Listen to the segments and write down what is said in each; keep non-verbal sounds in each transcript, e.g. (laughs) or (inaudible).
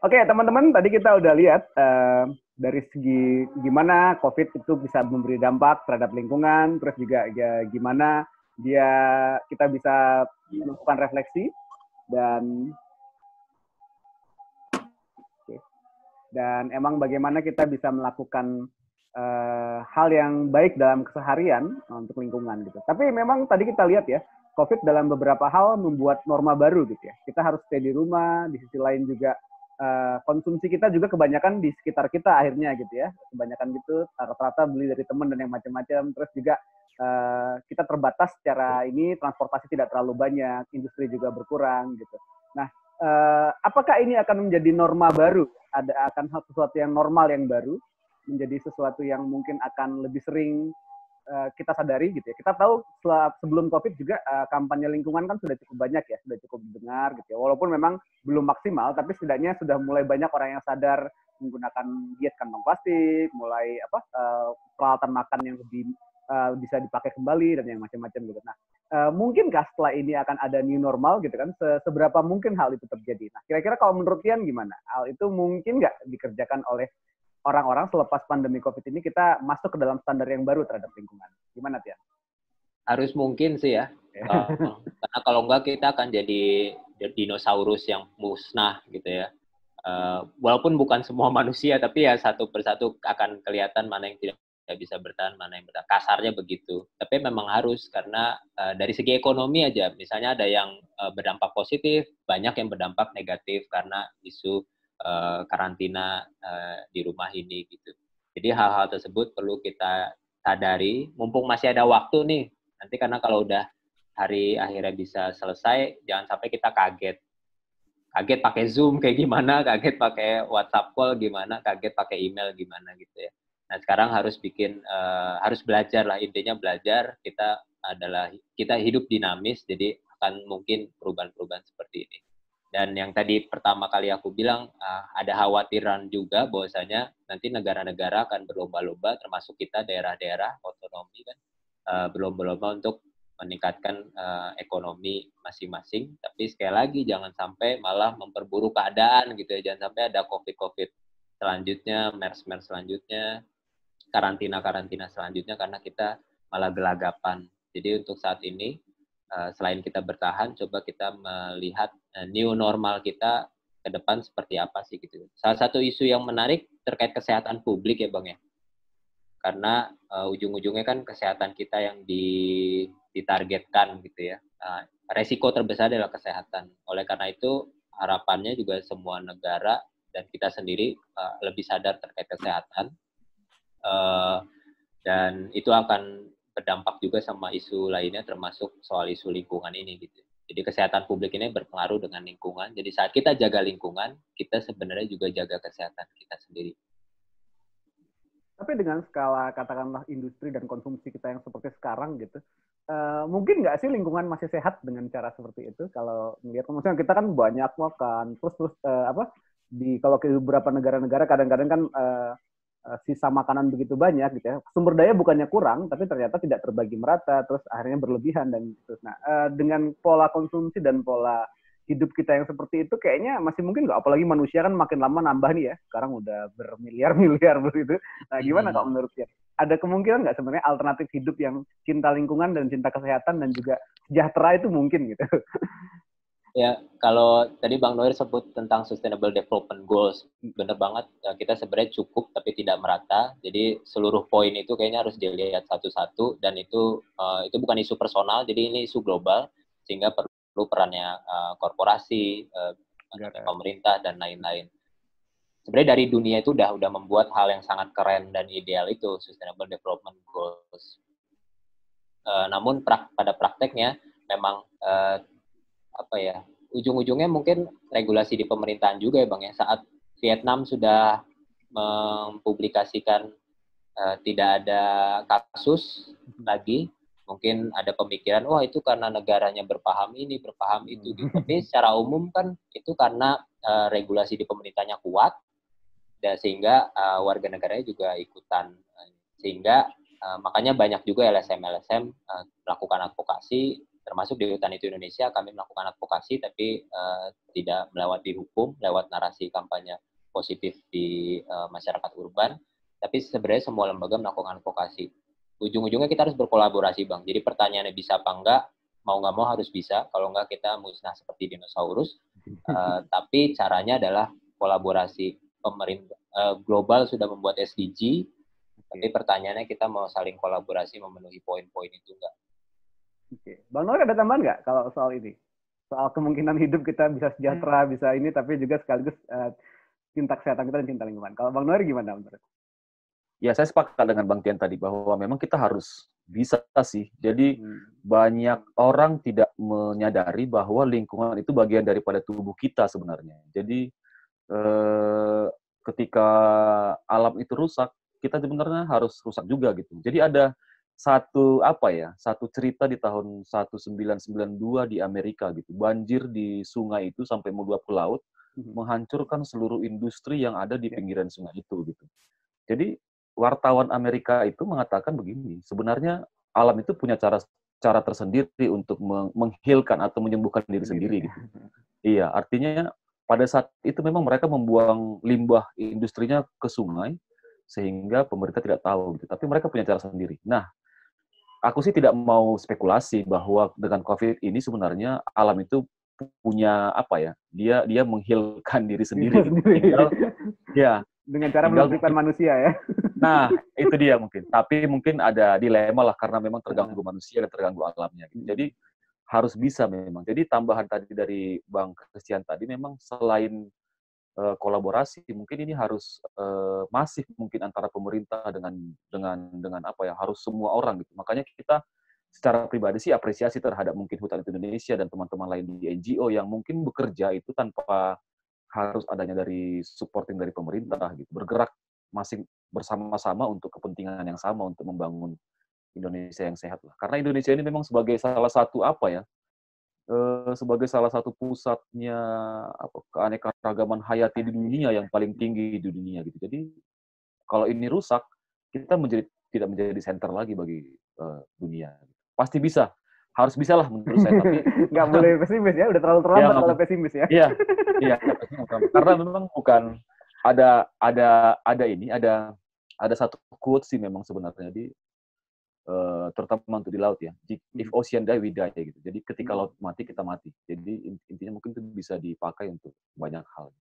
Oke, teman-teman, tadi kita udah lihat uh, dari segi gimana COVID itu bisa memberi dampak terhadap lingkungan, terus juga ya, gimana dia kita bisa melakukan refleksi dan dan emang bagaimana kita bisa melakukan uh, hal yang baik dalam keseharian untuk lingkungan gitu. Tapi memang tadi kita lihat ya, COVID dalam beberapa hal membuat norma baru gitu ya. Kita harus stay di rumah, di sisi lain juga uh, konsumsi kita juga kebanyakan di sekitar kita akhirnya gitu ya. Kebanyakan gitu rata-rata beli dari teman dan yang macam-macam. Terus juga uh, kita terbatas secara ini transportasi tidak terlalu banyak industri juga berkurang gitu. Nah uh, apakah ini akan menjadi norma baru? Ada akan sesuatu yang normal yang baru? Menjadi sesuatu yang mungkin akan lebih sering Eh, kita sadari gitu ya. Kita tahu sebelum COVID juga uh, kampanye lingkungan kan sudah cukup banyak ya, sudah cukup didengar gitu ya. Walaupun memang belum maksimal, tapi setidaknya sudah mulai banyak orang yang sadar menggunakan diet kantong plastik, mulai apa uh, peralatan makan yang lebih uh, bisa dipakai kembali dan yang macam-macam gitu. Nah, uh, mungkinkah setelah ini akan ada new normal gitu kan? Se seberapa mungkin hal itu terjadi? Nah, kira-kira kalau menurut Tian gimana? Hal itu mungkin nggak dikerjakan oleh orang-orang selepas pandemi COVID ini kita masuk ke dalam standar yang baru terhadap lingkungan. Gimana Tian? Harus mungkin sih ya. uh, karena kalau enggak kita akan jadi dinosaurus yang musnah gitu ya. Uh, walaupun bukan semua (laughs) manusia, tapi ya satu persatu akan kelihatan mana yang tidak bisa bertahan, mana yang bertahan. Kasarnya begitu. Tapi memang harus karena uh, dari segi ekonomi aja, misalnya ada yang uh, berdampak positif, banyak yang berdampak negatif karena isu uh, karantina uh, di rumah ini gitu. Jadi hal-hal tersebut perlu kita sadari, mumpung masih ada waktu nih. Nanti karena kalau udah hari akhirnya bisa selesai, jangan sampai kita kaget. Kaget pakai Zoom kayak gimana, (laughs) kaget pakai WhatsApp call gimana, kaget pakai email gimana gitu ya. Nah sekarang harus bikin, uh, harus belajar lah intinya belajar. Kita adalah kita hidup dinamis, jadi akan mungkin perubahan-perubahan seperti ini. Dan yang tadi pertama kali aku bilang uh, ada khawatiran juga bahwasanya nanti negara-negara akan berlomba-lomba termasuk kita daerah-daerah otonomi kan uh, berlomba-lomba untuk meningkatkan uh, ekonomi masing-masing. Tapi sekali lagi jangan sampai malah memperburuk keadaan gitu ya. Jangan sampai ada COVID-COVID selanjutnya, MERS-MERS selanjutnya, karantina-karantina selanjutnya karena kita malah gelagapan. Jadi untuk saat ini selain kita bertahan, coba kita melihat new normal kita ke depan seperti apa sih gitu. Salah satu isu yang menarik terkait kesehatan publik ya Bang ya. Karena uh, ujung-ujungnya kan kesehatan kita yang di, ditargetkan gitu ya. Uh, resiko terbesar adalah kesehatan. Oleh karena itu harapannya juga semua negara dan kita sendiri uh, lebih sadar terkait kesehatan. Uh, dan itu akan berdampak juga sama isu lainnya termasuk soal isu lingkungan ini gitu. Jadi kesehatan publik ini berpengaruh dengan lingkungan. Jadi saat kita jaga lingkungan, kita sebenarnya juga jaga kesehatan kita sendiri. Tapi dengan skala katakanlah industri dan konsumsi kita yang seperti sekarang gitu, uh, mungkin nggak sih lingkungan masih sehat dengan cara seperti itu? Kalau melihat maksudnya kita kan banyak makan, terus terus uh, apa di kalau ke beberapa negara-negara kadang-kadang kan uh, sisa makanan begitu banyak gitu ya. Sumber daya bukannya kurang tapi ternyata tidak terbagi merata terus akhirnya berlebihan dan terus nah uh, dengan pola konsumsi dan pola hidup kita yang seperti itu kayaknya masih mungkin nggak? Apalagi manusia kan makin lama nambah nih ya. Sekarang udah bermiliar-miliar (laughs) begitu. Nah gimana hmm. kalau menurut ya ada kemungkinan nggak sebenarnya alternatif hidup yang cinta lingkungan dan cinta kesehatan dan juga sejahtera itu mungkin gitu (laughs) Ya, kalau tadi Bang Noir sebut tentang Sustainable Development Goals, benar banget. Ya, kita sebenarnya cukup tapi tidak merata. Jadi seluruh poin itu kayaknya harus dilihat satu-satu dan itu uh, itu bukan isu personal, jadi ini isu global sehingga perlu perannya uh, korporasi, uh, pemerintah dan lain-lain. Sebenarnya dari dunia itu udah udah membuat hal yang sangat keren dan ideal itu Sustainable Development Goals. Uh, namun prak, pada prakteknya memang uh, apa ya ujung-ujungnya mungkin regulasi di pemerintahan juga ya bang ya. Saat Vietnam sudah mempublikasikan uh, tidak ada kasus lagi mungkin ada pemikiran wah itu karena negaranya berpaham ini berpaham itu gitu. tapi secara umum kan itu karena uh, regulasi di pemerintahnya kuat dan sehingga uh, warga negaranya juga ikutan. Sehingga uh, makanya banyak juga LSM LSM uh, melakukan advokasi termasuk di hutan itu Indonesia kami melakukan advokasi tapi uh, tidak melewati hukum lewat narasi kampanye positif di uh, masyarakat urban. Tapi sebenarnya semua lembaga melakukan advokasi. Ujung-ujungnya kita harus berkolaborasi bang. Jadi pertanyaannya bisa apa enggak mau nggak mau harus bisa. Kalau enggak kita musnah seperti dinosaurus. Uh, (laughs) tapi caranya adalah kolaborasi. Pemerintah uh, global sudah membuat SDG tapi pertanyaannya kita mau saling kolaborasi memenuhi poin-poin itu enggak Oke, Bang Noor ada tambahan nggak kalau soal ini? Soal kemungkinan hidup kita bisa sejahtera, hmm. bisa ini, tapi juga sekaligus uh, cinta kesehatan kita dan cinta lingkungan. Kalau Bang Noor gimana menurut? Ya, saya sepakat dengan Bang Tian tadi bahwa memang kita harus bisa sih. Jadi hmm. banyak orang tidak menyadari bahwa lingkungan itu bagian daripada tubuh kita sebenarnya. Jadi eh, ketika alam itu rusak, kita sebenarnya harus rusak juga gitu. Jadi ada satu apa ya satu cerita di tahun 1992 di Amerika gitu. Banjir di sungai itu sampai meluap ke laut hmm. menghancurkan seluruh industri yang ada di ya. pinggiran sungai itu gitu. Jadi wartawan Amerika itu mengatakan begini sebenarnya alam itu punya cara cara tersendiri untuk menghilkan atau menyembuhkan diri sendiri gitu. (laughs) Iya artinya pada saat itu memang mereka membuang limbah industrinya ke sungai sehingga pemerintah tidak tahu gitu tapi mereka punya cara sendiri. Nah aku sih tidak mau spekulasi bahwa dengan COVID ini sebenarnya alam itu punya apa ya? Dia dia menghilkan diri sendiri. tinggal, ya. Dengan cara menghilangkan manusia ya. Nah, (laughs) itu dia mungkin. Tapi mungkin ada dilema lah karena memang terganggu manusia dan terganggu alamnya. Gitu. Jadi harus bisa memang. Jadi tambahan tadi dari Bang Christian tadi memang selain uh, kolaborasi mungkin ini harus uh, masif mungkin antara pemerintah dengan dengan dengan apa ya harus semua orang gitu. Makanya kita secara pribadi sih apresiasi terhadap mungkin hutan Indonesia dan teman-teman lain di NGO yang mungkin bekerja itu tanpa harus adanya dari supporting dari pemerintah gitu. Bergerak masing bersama-sama untuk kepentingan yang sama untuk membangun Indonesia yang sehat lah. Karena Indonesia ini memang sebagai salah satu apa ya Eh, sebagai salah satu pusatnya apa keanekaragaman hayati di dunia yang paling tinggi di dunia gitu. Jadi kalau ini rusak, kita menjadi tidak menjadi center lagi bagi uh, dunia. Pasti bisa, harus bisa lah menurut saya. Tapi (laughs) nggak boleh pesimis ya, udah terlalu terlambat ya, kalau pesimis ya. Iya, (laughs) iya. Karena memang bukan ada ada ada ini ada ada satu quote sih memang sebenarnya di uh, terutama untuk di laut ya. If hmm. ocean die, we die gitu. Jadi ketika hmm. laut mati, kita mati. Jadi intinya mungkin itu bisa dipakai untuk banyak hal.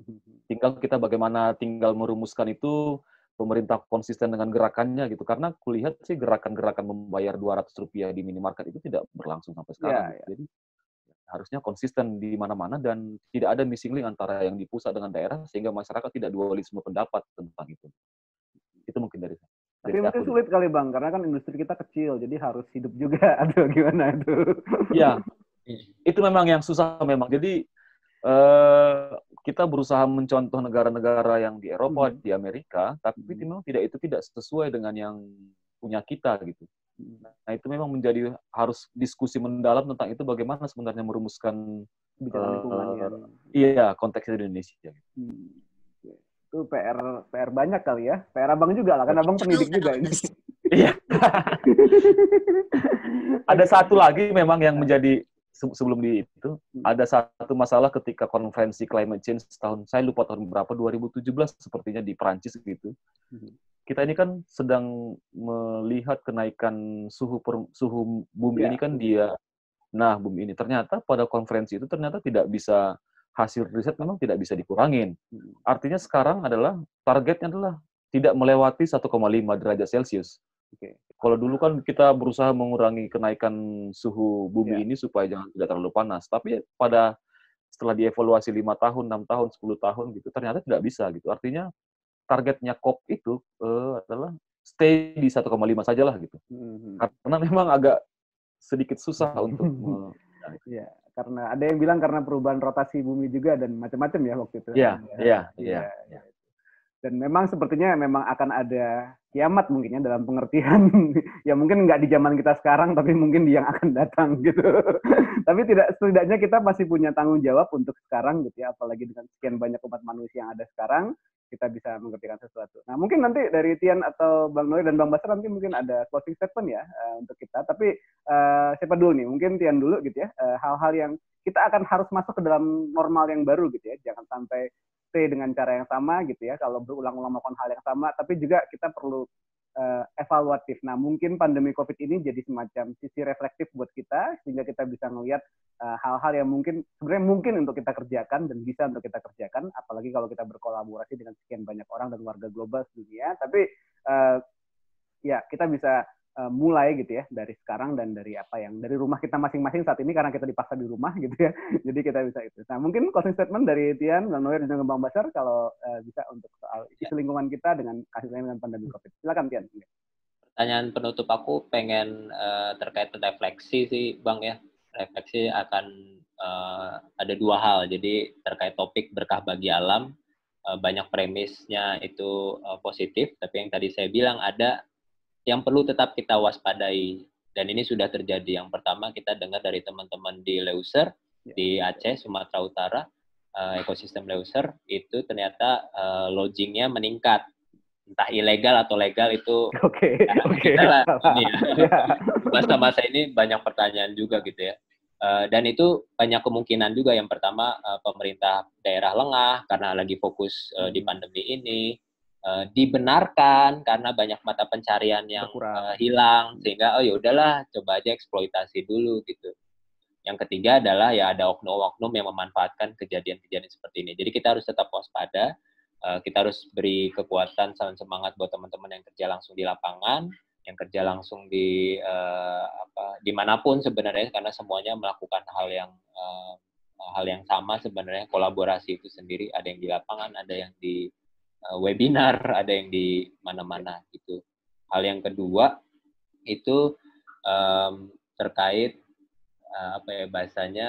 Hmm. Tinggal kita bagaimana tinggal merumuskan itu pemerintah konsisten dengan gerakannya gitu. Karena kulihat sih gerakan-gerakan membayar 200 rupiah di minimarket itu tidak berlangsung sampai sekarang. Yeah, gitu. yeah. Jadi harusnya konsisten di mana-mana dan tidak ada missing link antara yang di pusat dengan daerah sehingga masyarakat tidak dualisme pendapat tentang itu. Itu mungkin dari saya. Tapi mungkin sulit kali bang, karena kan industri kita kecil, jadi harus hidup juga. (laughs) Atau gimana itu? Iya, itu memang yang susah memang. Jadi uh, kita berusaha mencontoh negara-negara yang di Eropa, hmm. di Amerika, tapi hmm. memang tidak itu tidak sesuai dengan yang punya kita gitu. Nah itu memang menjadi harus diskusi mendalam tentang itu bagaimana sebenarnya merumuskan uh, iya konteks Indonesia. Hmm itu PR PR banyak kali ya. PR abang juga lah, kan abang pendidik juga ini. Iya. ada satu lagi memang yang menjadi sebelum di itu hmm. ada satu masalah ketika konferensi climate change tahun saya lupa tahun berapa 2017 sepertinya di Prancis gitu. Hmm. Kita ini kan sedang melihat kenaikan suhu per, suhu bumi ya. ini kan dia nah bumi ini ternyata pada konferensi itu ternyata tidak bisa hasil riset memang tidak bisa dikurangin. Artinya sekarang adalah targetnya adalah tidak melewati 1,5 derajat Celcius. Okay. Kalau dulu kan kita berusaha mengurangi kenaikan suhu bumi yeah. ini supaya jangan tidak terlalu panas. Tapi pada setelah dievaluasi lima tahun, enam tahun, 10 tahun gitu, ternyata tidak bisa gitu. Artinya targetnya COP itu uh, adalah stay di 1,5 sajalah gitu. Mm -hmm. Karena memang agak sedikit susah (laughs) untuk Ya, karena ada yang bilang karena perubahan rotasi bumi juga dan macam-macam ya waktu itu. Iya, iya, iya. iya. Dan memang sepertinya memang akan ada kiamat mungkin ya dalam pengertian (laughs) ya mungkin nggak di zaman kita sekarang tapi mungkin di yang akan datang (laughs) gitu. tapi tidak setidaknya kita masih punya tanggung jawab untuk sekarang gitu ya apalagi dengan sekian banyak umat manusia yang ada sekarang kita bisa mengerjakan sesuatu. Nah, mungkin nanti dari Tian atau Bang Noy dan Bang Basar nanti mungkin ada closing statement ya uh, untuk kita. Tapi uh, siapa dulu nih? Mungkin Tian dulu gitu ya. Hal-hal uh, yang kita akan harus masuk ke dalam normal yang baru gitu ya. Jangan sampai stay dengan cara yang sama gitu ya. Kalau berulang-ulang melakukan hal yang sama, tapi juga kita perlu uh, evaluatif. Nah, mungkin pandemi COVID ini jadi semacam sisi reflektif buat kita, sehingga kita bisa melihat uh, hal-hal yang mungkin sebenarnya mungkin untuk kita kerjakan dan bisa untuk kita kerjakan, apalagi kalau kita berkolaborasi dengan sekian banyak orang dan warga global dunia. Tapi uh, ya kita bisa uh, mulai gitu ya dari sekarang dan dari apa yang dari rumah kita masing-masing saat ini karena kita dipaksa di rumah gitu ya. (laughs) Jadi kita bisa itu. Nah, mungkin closing statement dari Tian, Bang Noir dan Bang Basar kalau uh, bisa untuk soal isu lingkungan kita dengan kasusnya dengan pandemi Covid. Silakan Tian. Pertanyaan penutup aku pengen uh, terkait refleksi sih, Bang ya. Refleksi akan uh, ada dua hal. Jadi terkait topik berkah bagi alam, banyak premisnya itu positif, tapi yang tadi saya bilang ada yang perlu tetap kita waspadai dan ini sudah terjadi. Yang pertama kita dengar dari teman-teman di Leuser ya. di Aceh, Sumatera Utara, uh, ekosistem Leuser itu ternyata uh, lodgingnya meningkat. Entah ilegal atau legal itu (laughs) Oke. Okay, (laughs) ya, okay. lah ini ya. ya. Masa-masa ini banyak pertanyaan juga gitu ya. Uh, dan itu banyak kemungkinan juga. Yang pertama uh, pemerintah daerah lengah karena lagi fokus uh, di hmm. pandemi ini uh, dibenarkan karena banyak mata pencarian yang uh, hilang sehingga oh ya udahlah coba aja eksploitasi dulu gitu. Yang ketiga adalah ya ada oknum-oknum yang memanfaatkan kejadian-kejadian seperti ini. Jadi kita harus tetap waspada, uh, kita harus beri kekuatan dan semangat buat teman-teman yang kerja langsung di lapangan, yang kerja langsung di uh, apa di mana pun sebenarnya karena semuanya melakukan hal yang uh, hal yang sama sebenarnya kolaborasi itu sendiri ada yang di lapangan, ada yang di webinar, ada yang di mana-mana gitu. Hal yang kedua itu um, terkait uh, apa ya bahasanya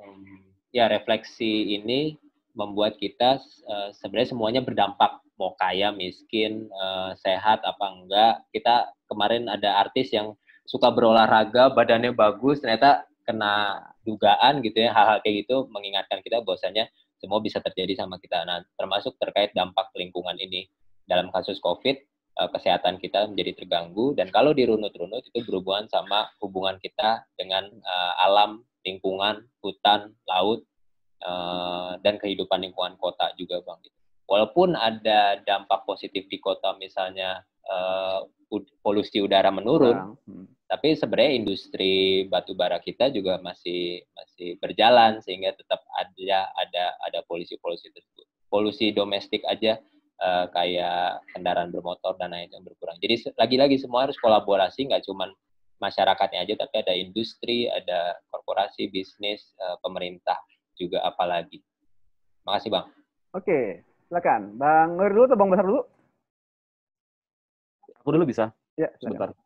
um, ya refleksi ini membuat kita uh, sebenarnya semuanya berdampak mau kaya miskin uh, sehat apa enggak kita kemarin ada artis yang suka berolahraga badannya bagus ternyata kena dugaan gitu ya hal-hal kayak gitu mengingatkan kita bahwasanya semua bisa terjadi sama kita. Nah, termasuk terkait dampak lingkungan ini. Dalam kasus COVID, eh, kesehatan kita menjadi terganggu dan kalau dirunut-runut itu berhubungan sama hubungan kita dengan uh, alam, lingkungan, hutan, laut, uh, dan kehidupan lingkungan kota juga, Bang. Walaupun ada dampak positif di kota, misalnya polusi udara menurun, hmm. Tapi sebenarnya industri batu bara kita juga masih masih berjalan sehingga tetap ada ada ada polusi-polusi tersebut. Polusi domestik aja uh, kayak kendaraan bermotor dan lain yang berkurang. Jadi lagi-lagi semua harus kolaborasi, nggak cuma masyarakatnya aja, tapi ada industri, ada korporasi, bisnis, uh, pemerintah juga apalagi. Makasih bang. Oke, silakan. Bang Nur dulu atau Bang Besar dulu? Aku dulu bisa? Ya, sebentar.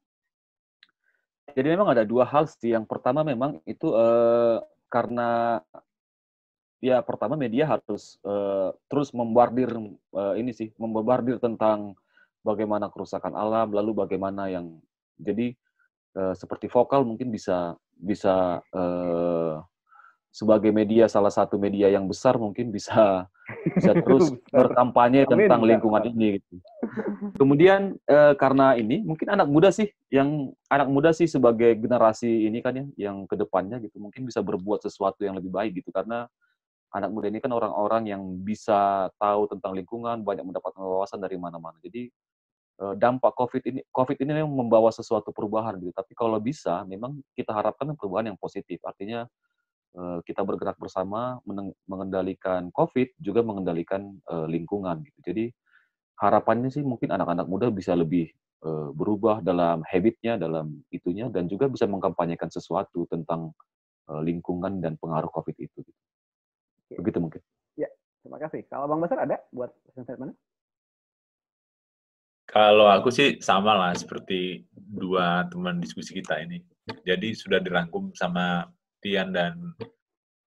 Jadi memang ada dua hal sih. Yang pertama memang itu uh, karena ya pertama media harus uh, terus membardir uh, ini sih, membardir tentang bagaimana kerusakan alam, lalu bagaimana yang jadi uh, seperti vokal mungkin bisa bisa uh, sebagai media salah satu media yang besar mungkin bisa bisa (laughs) terus berkampanye tentang lingkungan ini gitu. Kemudian eh, karena ini mungkin anak muda sih yang anak muda sih sebagai generasi ini kan ya yang ke depannya gitu mungkin bisa berbuat sesuatu yang lebih baik gitu karena anak muda ini kan orang-orang yang bisa tahu tentang lingkungan banyak mendapat wawasan dari mana-mana. Jadi eh, dampak COVID ini COVID ini memang membawa sesuatu perubahan gitu. Tapi kalau bisa memang kita harapkan perubahan yang positif. Artinya kita bergerak bersama mengendalikan COVID juga mengendalikan uh, lingkungan gitu. Jadi harapannya sih mungkin anak-anak muda bisa lebih uh, berubah dalam habitnya, dalam itunya dan juga bisa mengkampanyekan sesuatu tentang uh, lingkungan dan pengaruh COVID itu. Gitu. Begitu mungkin. Ya, terima kasih. Kalau Bang Basar ada buat mana? Kalau aku sih sama lah seperti dua teman diskusi kita ini. Jadi sudah dirangkum sama Tian dan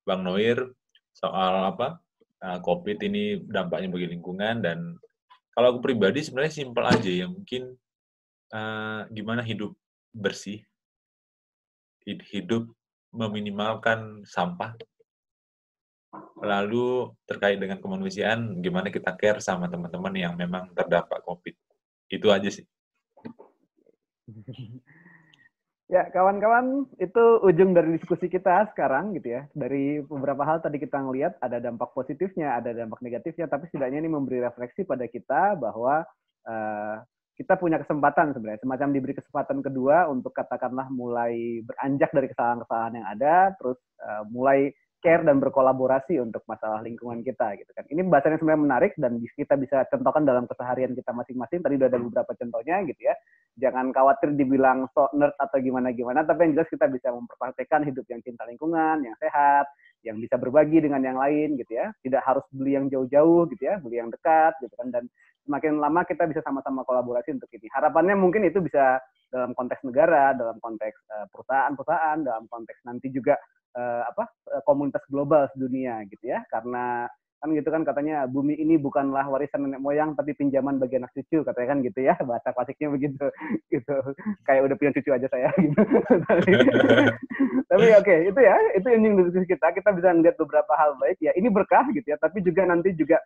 Bang Noir soal apa uh, COVID ini dampaknya bagi lingkungan dan kalau aku pribadi sebenarnya simpel aja ya mungkin uh, gimana hidup bersih, hidup meminimalkan sampah, Lalu terkait dengan kemanusiaan, gimana kita care sama teman-teman yang memang terdampak COVID. Itu aja sih. (laughs) Ya, kawan-kawan, itu ujung dari diskusi kita sekarang gitu ya. Dari beberapa hal tadi kita ngelihat ada dampak positifnya, ada dampak negatifnya, tapi setidaknya ini memberi refleksi pada kita bahwa uh, kita punya kesempatan sebenarnya, semacam diberi kesempatan kedua untuk katakanlah mulai beranjak dari kesalahan-kesalahan yang ada, terus uh, mulai care dan berkolaborasi untuk masalah lingkungan kita gitu kan. Ini bahasannya sebenarnya menarik dan kita bisa contohkan dalam keseharian kita masing-masing. Tadi udah ada beberapa contohnya gitu ya. Jangan khawatir dibilang so nerd atau gimana-gimana, tapi yang jelas kita bisa memperpraktekkan hidup yang cinta lingkungan, yang sehat, yang bisa berbagi dengan yang lain gitu ya. Tidak harus beli yang jauh-jauh gitu ya, beli yang dekat gitu kan. Dan semakin lama kita bisa sama-sama kolaborasi untuk ini. Harapannya mungkin itu bisa dalam konteks negara, dalam konteks eh, perusahaan-perusahaan, dalam konteks nanti juga uh, apa uh, komunitas global sedunia gitu ya. Karena kan gitu kan katanya bumi ini bukanlah warisan nenek moyang tapi pinjaman bagi anak cucu katanya kan gitu ya. Bahasa klasiknya begitu (laughs) gitu. Kayak udah punya cucu aja saya (laughs) gitu. Tapi (laughs) oke okay, itu ya itu yang diskusi kita. Kita bisa melihat beberapa hal baik. Ya ini berkah gitu ya tapi juga nanti juga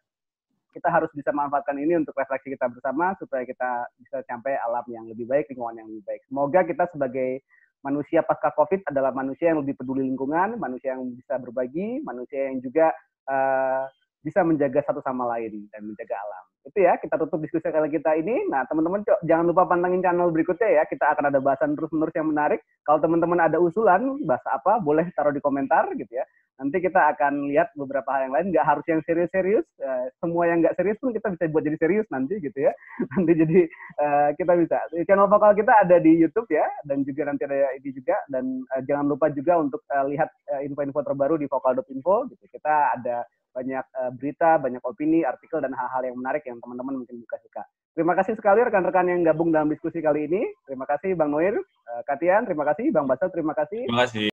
kita harus bisa manfaatkan ini untuk refleksi kita bersama supaya kita bisa sampai alam yang lebih baik lingkungan yang lebih baik. Semoga kita sebagai manusia pasca COVID adalah manusia yang lebih peduli lingkungan, manusia yang bisa berbagi, manusia yang juga uh, bisa menjaga satu sama lain dan menjaga alam. Itu ya, kita tutup diskusi kali kita ini. Nah, teman-teman jangan lupa pantengin channel berikutnya ya. Kita akan ada bahasan terus-menerus yang menarik. Kalau teman-teman ada usulan, bahasa apa, boleh taruh di komentar gitu ya. Nanti kita akan lihat beberapa hal yang lain, nggak harus yang serius-serius. Uh, semua yang nggak serius pun kita bisa buat jadi serius nanti gitu ya. (laughs) Nanti jadi uh, kita bisa. Channel vokal kita ada di YouTube ya, dan juga nanti ada ini juga. Dan uh, jangan lupa juga untuk lihat info-info terbaru di vokal.info. Gitu. Kita ada banyak uh, berita, banyak opini, artikel, dan hal-hal yang menarik yang teman-teman mungkin juga suka. Terima kasih sekali rekan-rekan yang gabung dalam diskusi kali ini. Terima kasih Bang Noir, uh, Katian, terima kasih Bang Basel, terima kasih. Terima kasih.